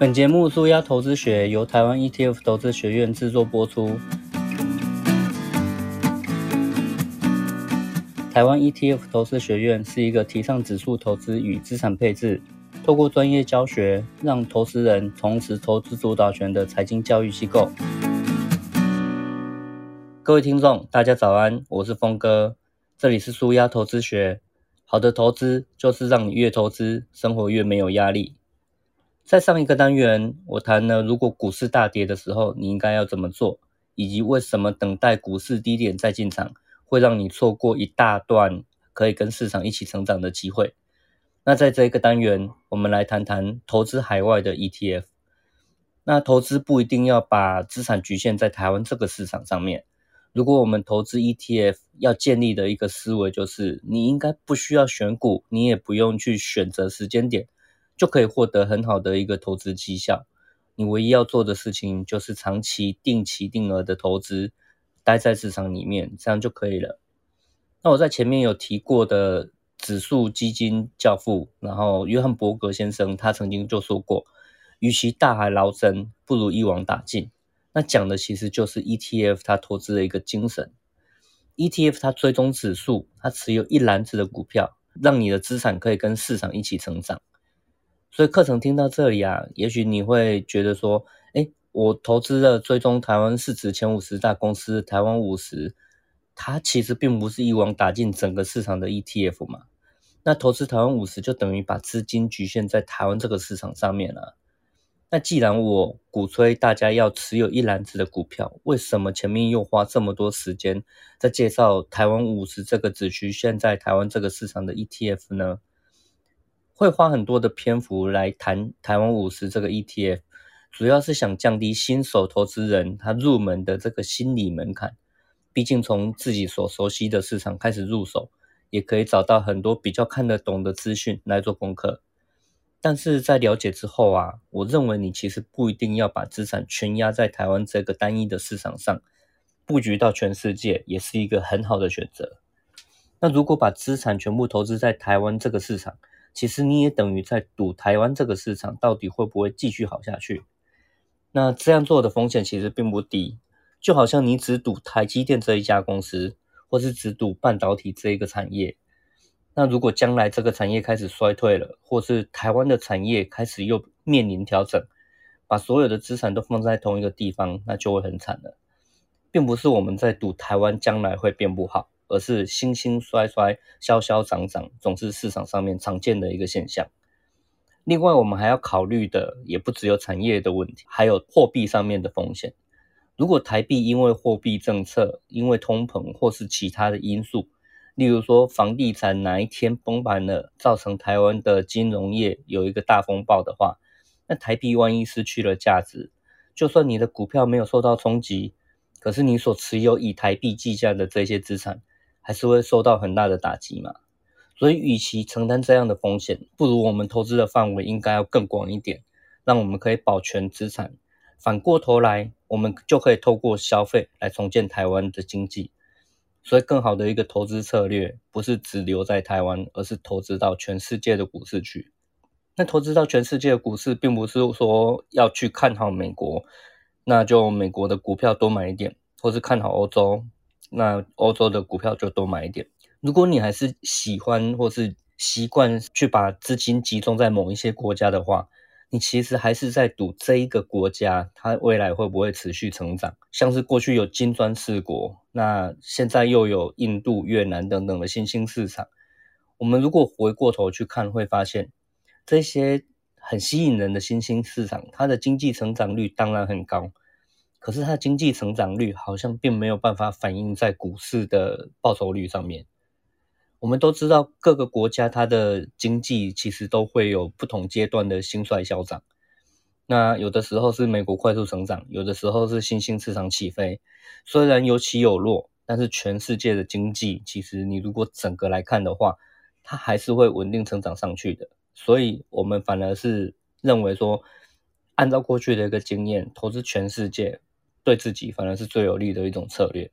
本节目《苏压投资学》由台湾 ETF 投资学院制作播出。台湾 ETF 投资学院是一个提倡指数投资与资产配置，透过专业教学，让投资人重拾投资主导权的财经教育机构。各位听众，大家早安，我是峰哥，这里是苏压投资学。好的投资就是让你越投资，生活越没有压力。在上一个单元，我谈了如果股市大跌的时候，你应该要怎么做，以及为什么等待股市低点再进场，会让你错过一大段可以跟市场一起成长的机会。那在这一个单元，我们来谈谈投资海外的 ETF。那投资不一定要把资产局限在台湾这个市场上面。如果我们投资 ETF，要建立的一个思维就是，你应该不需要选股，你也不用去选择时间点。就可以获得很好的一个投资绩效。你唯一要做的事情就是长期定期定额的投资，待在市场里面，这样就可以了。那我在前面有提过的指数基金教父，然后约翰伯格先生，他曾经就说过，与其大海捞针，不如一网打尽。那讲的其实就是 ETF 它投资的一个精神。ETF 它追踪指数，它持有一篮子的股票，让你的资产可以跟市场一起成长。所以课程听到这里啊，也许你会觉得说，哎，我投资了追踪台湾市值前五十大公司台湾五十，它其实并不是一网打尽整个市场的 ETF 嘛。那投资台湾五十就等于把资金局限在台湾这个市场上面了。那既然我鼓吹大家要持有一篮子的股票，为什么前面又花这么多时间在介绍台湾五十这个只局限在台湾这个市场的 ETF 呢？会花很多的篇幅来谈台湾五十这个 ETF，主要是想降低新手投资人他入门的这个心理门槛。毕竟从自己所熟悉的市场开始入手，也可以找到很多比较看得懂的资讯来做功课。但是在了解之后啊，我认为你其实不一定要把资产全压在台湾这个单一的市场上，布局到全世界也是一个很好的选择。那如果把资产全部投资在台湾这个市场，其实你也等于在赌台湾这个市场到底会不会继续好下去。那这样做的风险其实并不低，就好像你只赌台积电这一家公司，或是只赌半导体这一个产业。那如果将来这个产业开始衰退了，或是台湾的产业开始又面临调整，把所有的资产都放在同一个地方，那就会很惨了。并不是我们在赌台湾将来会变不好。而是兴兴衰衰、消消涨涨，总是市场上面常见的一个现象。另外，我们还要考虑的也不只有产业的问题，还有货币上面的风险。如果台币因为货币政策、因为通膨或是其他的因素，例如说房地产哪一天崩盘了，造成台湾的金融业有一个大风暴的话，那台币万一失去了价值，就算你的股票没有受到冲击，可是你所持有以台币计价的这些资产，还是会受到很大的打击嘛，所以与其承担这样的风险，不如我们投资的范围应该要更广一点，让我们可以保全资产。反过头来，我们就可以透过消费来重建台湾的经济。所以，更好的一个投资策略，不是只留在台湾，而是投资到全世界的股市去。那投资到全世界的股市，并不是说要去看好美国，那就美国的股票多买一点，或是看好欧洲。那欧洲的股票就多买一点。如果你还是喜欢或是习惯去把资金集中在某一些国家的话，你其实还是在赌这一个国家它未来会不会持续成长。像是过去有金砖四国，那现在又有印度、越南等等的新兴市场。我们如果回过头去看，会发现这些很吸引人的新兴市场，它的经济成长率当然很高。可是它的经济成长率好像并没有办法反映在股市的报酬率上面。我们都知道各个国家它的经济其实都会有不同阶段的兴衰消长。那有的时候是美国快速成长，有的时候是新兴市场起飞。虽然有起有落，但是全世界的经济其实你如果整个来看的话，它还是会稳定成长上去的。所以我们反而是认为说，按照过去的一个经验，投资全世界。对自己反而是最有利的一种策略。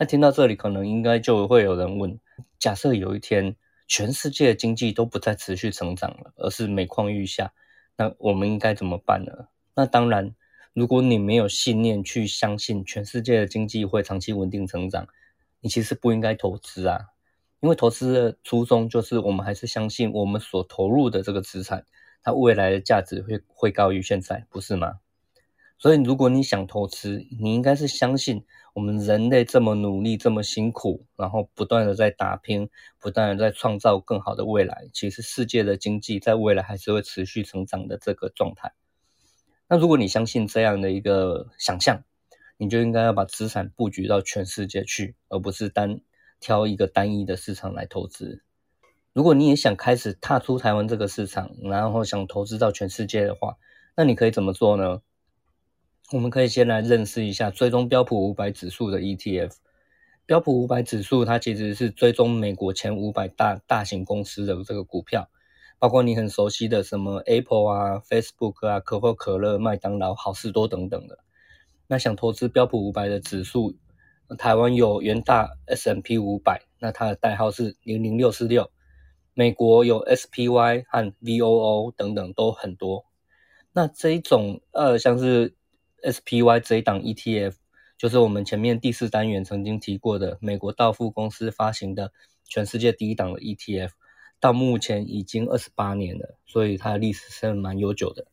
那听到这里，可能应该就会有人问：假设有一天全世界的经济都不再持续成长了，而是每况愈下，那我们应该怎么办呢？那当然，如果你没有信念去相信全世界的经济会长期稳定成长，你其实不应该投资啊。因为投资的初衷就是我们还是相信我们所投入的这个资产，它未来的价值会会高于现在，不是吗？所以，如果你想投资，你应该是相信我们人类这么努力、这么辛苦，然后不断的在打拼，不断的在创造更好的未来。其实，世界的经济在未来还是会持续成长的这个状态。那如果你相信这样的一个想象，你就应该要把资产布局到全世界去，而不是单挑一个单一的市场来投资。如果你也想开始踏出台湾这个市场，然后想投资到全世界的话，那你可以怎么做呢？我们可以先来认识一下追踪标普五百指数的 ETF。标普五百指数它其实是追踪美国前五百大大型公司的这个股票，包括你很熟悉的什么 Apple 啊、Facebook 啊、可口可乐、麦当劳、好事多等等的。那想投资标普五百的指数，台湾有元大 S M P 五百，那它的代号是零零六四六。美国有 SPY 和 VOO 等等都很多。那这一种呃像是 SPY 这一档 ETF 就是我们前面第四单元曾经提过的美国道富公司发行的全世界第一档的 ETF，到目前已经二十八年了，所以它的历史是蛮悠久的。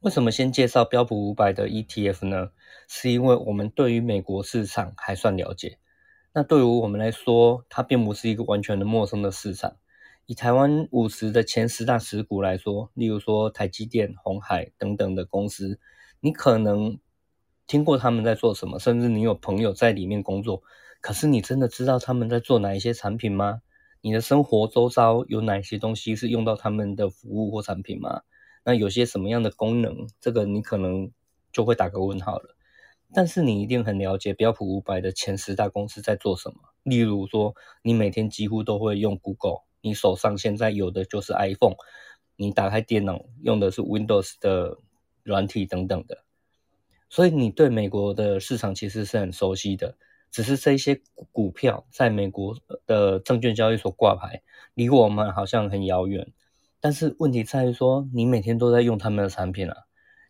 为什么先介绍标普五百的 ETF 呢？是因为我们对于美国市场还算了解。那对于我们来说，它并不是一个完全的陌生的市场。以台湾五十的前十大持股来说，例如说台积电、红海等等的公司，你可能。听过他们在做什么，甚至你有朋友在里面工作，可是你真的知道他们在做哪一些产品吗？你的生活周遭有哪些东西是用到他们的服务或产品吗？那有些什么样的功能，这个你可能就会打个问号了。但是你一定很了解标普五百的前十大公司在做什么，例如说你每天几乎都会用 Google，你手上现在有的就是 iPhone，你打开电脑用的是 Windows 的软体等等的。所以你对美国的市场其实是很熟悉的，只是这些股票在美国的证券交易所挂牌，离我们好像很遥远。但是问题在于说，你每天都在用他们的产品啊，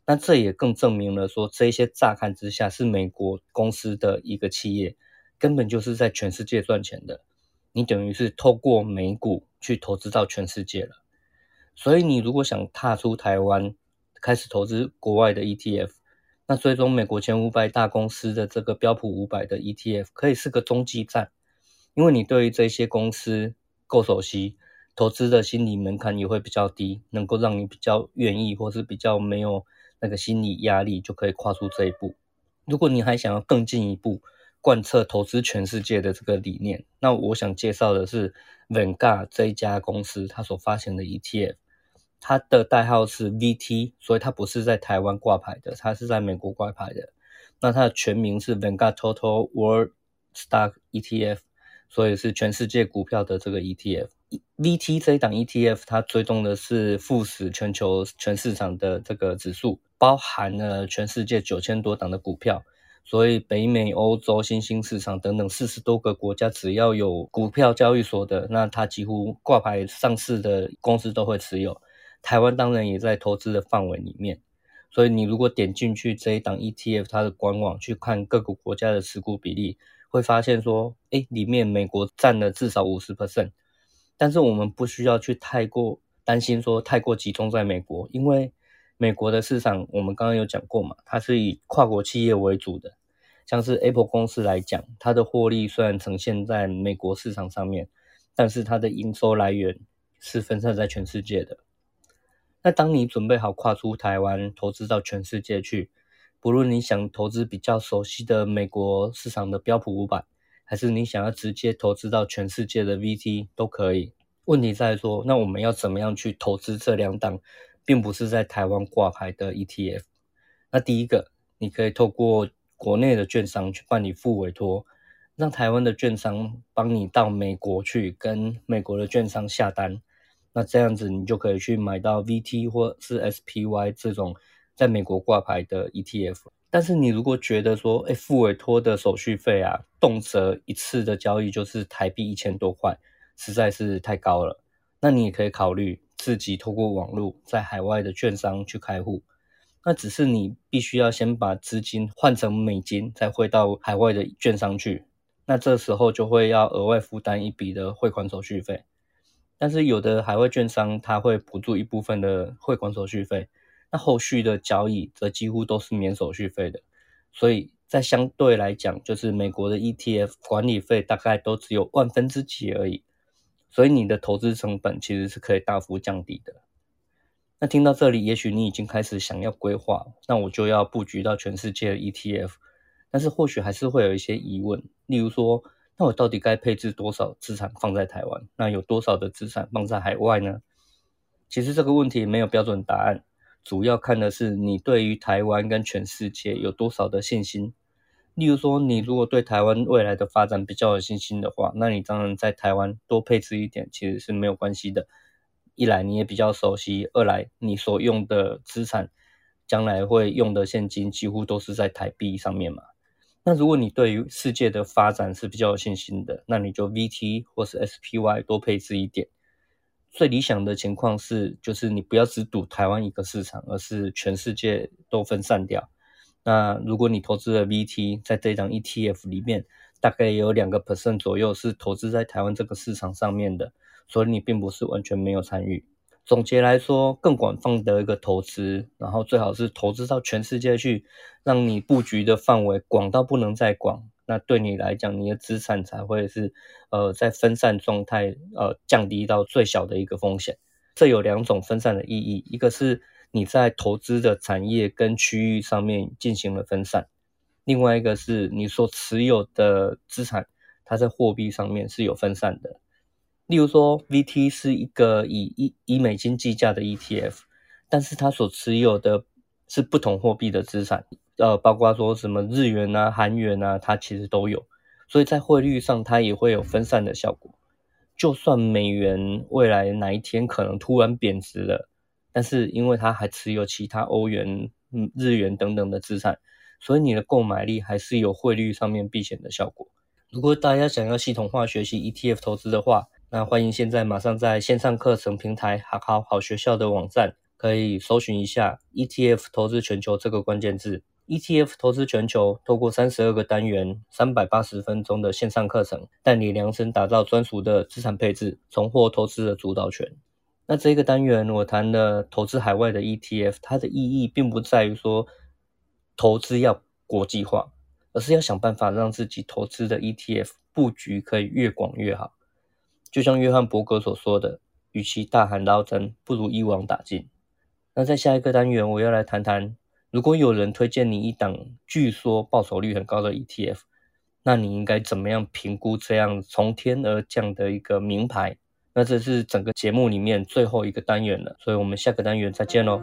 那这也更证明了说，这些乍看之下是美国公司的一个企业，根本就是在全世界赚钱的。你等于是透过美股去投资到全世界了。所以你如果想踏出台湾，开始投资国外的 ETF。那追踪美国前五百大公司的这个标普五百的 ETF 可以是个中继站，因为你对于这些公司够熟悉，投资的心理门槛也会比较低，能够让你比较愿意或是比较没有那个心理压力，就可以跨出这一步。如果你还想要更进一步贯彻投资全世界的这个理念，那我想介绍的是 Vanguard 这一家公司它所发行的 ETF。它的代号是 VT，所以它不是在台湾挂牌的，它是在美国挂牌的。那它的全名是 Vanguard Total World Stock ETF，所以是全世界股票的这个 ETF。VT 这一档 ETF，它追踪的是富时全球全市场的这个指数，包含了全世界九千多档的股票，所以北美、欧洲、新兴市场等等四十多个国家，只要有股票交易所的，那它几乎挂牌上市的公司都会持有。台湾当然也在投资的范围里面，所以你如果点进去这一档 ETF 它的官网去看各个国家的持股比例，会发现说，哎，里面美国占了至少五十。percent，但是我们不需要去太过担心说太过集中在美国，因为美国的市场我们刚刚有讲过嘛，它是以跨国企业为主的，像是 Apple 公司来讲，它的获利虽然呈现在美国市场上面，但是它的营收来源是分散在全世界的。那当你准备好跨出台湾，投资到全世界去，不论你想投资比较熟悉的美国市场的标普五百，还是你想要直接投资到全世界的 VT 都可以。问题在说，那我们要怎么样去投资这两档，并不是在台湾挂牌的 ETF？那第一个，你可以透过国内的券商去办理副委托，让台湾的券商帮你到美国去跟美国的券商下单。那这样子，你就可以去买到 VT 或是 SPY 这种在美国挂牌的 ETF。但是你如果觉得说，哎，付委托的手续费啊，动辄一次的交易就是台币一千多块，实在是太高了，那你也可以考虑自己透过网络在海外的券商去开户。那只是你必须要先把资金换成美金，再汇到海外的券商去。那这时候就会要额外负担一笔的汇款手续费。但是有的海外券商它会补助一部分的汇款手续费，那后续的交易则几乎都是免手续费的。所以在相对来讲，就是美国的 ETF 管理费大概都只有万分之几而已。所以你的投资成本其实是可以大幅降低的。那听到这里，也许你已经开始想要规划，那我就要布局到全世界的 ETF，但是或许还是会有一些疑问，例如说，那我到底该配置多少资产放在台湾？那有多少的资产放在海外呢？其实这个问题没有标准答案，主要看的是你对于台湾跟全世界有多少的信心。例如说，你如果对台湾未来的发展比较有信心的话，那你当然在台湾多配置一点，其实是没有关系的。一来你也比较熟悉，二来你所用的资产将来会用的现金几乎都是在台币上面嘛。那如果你对于世界的发展是比较有信心的，那你就 VT 或是 SPY 多配置一点。最理想的情况是，就是你不要只赌台湾一个市场，而是全世界都分散掉。那如果你投资的 VT 在这张 ETF 里面，大概也有两个 percent 左右是投资在台湾这个市场上面的。所以你并不是完全没有参与。总结来说，更广泛的一个投资，然后最好是投资到全世界去，让你布局的范围广到不能再广。那对你来讲，你的资产才会是呃在分散状态，呃降低到最小的一个风险。这有两种分散的意义，一个是你在投资的产业跟区域上面进行了分散，另外一个是你所持有的资产，它在货币上面是有分散的。例如说，VT 是一个以以以美金计价的 ETF，但是它所持有的是不同货币的资产，呃，包括说什么日元啊、韩元啊，它其实都有，所以在汇率上它也会有分散的效果。就算美元未来哪一天可能突然贬值了，但是因为它还持有其他欧元、嗯日元等等的资产，所以你的购买力还是有汇率上面避险的效果。如果大家想要系统化学习 ETF 投资的话，那欢迎现在马上在线上课程平台好好好学校的网站，可以搜寻一下 ETF 投资全球这个关键字。ETF 投资全球，透过三十二个单元、三百八十分钟的线上课程，带你量身打造专属的资产配置，重获投资的主导权。那这个单元我谈的投资海外的 ETF，它的意义并不在于说投资要国际化，而是要想办法让自己投资的 ETF 布局可以越广越好。就像约翰伯格所说的：“与其大喊捞针，不如一网打尽。”那在下一个单元，我要来谈谈，如果有人推荐你一档据说报酬率很高的 ETF，那你应该怎么样评估这样从天而降的一个名牌？那这是整个节目里面最后一个单元了，所以我们下个单元再见喽。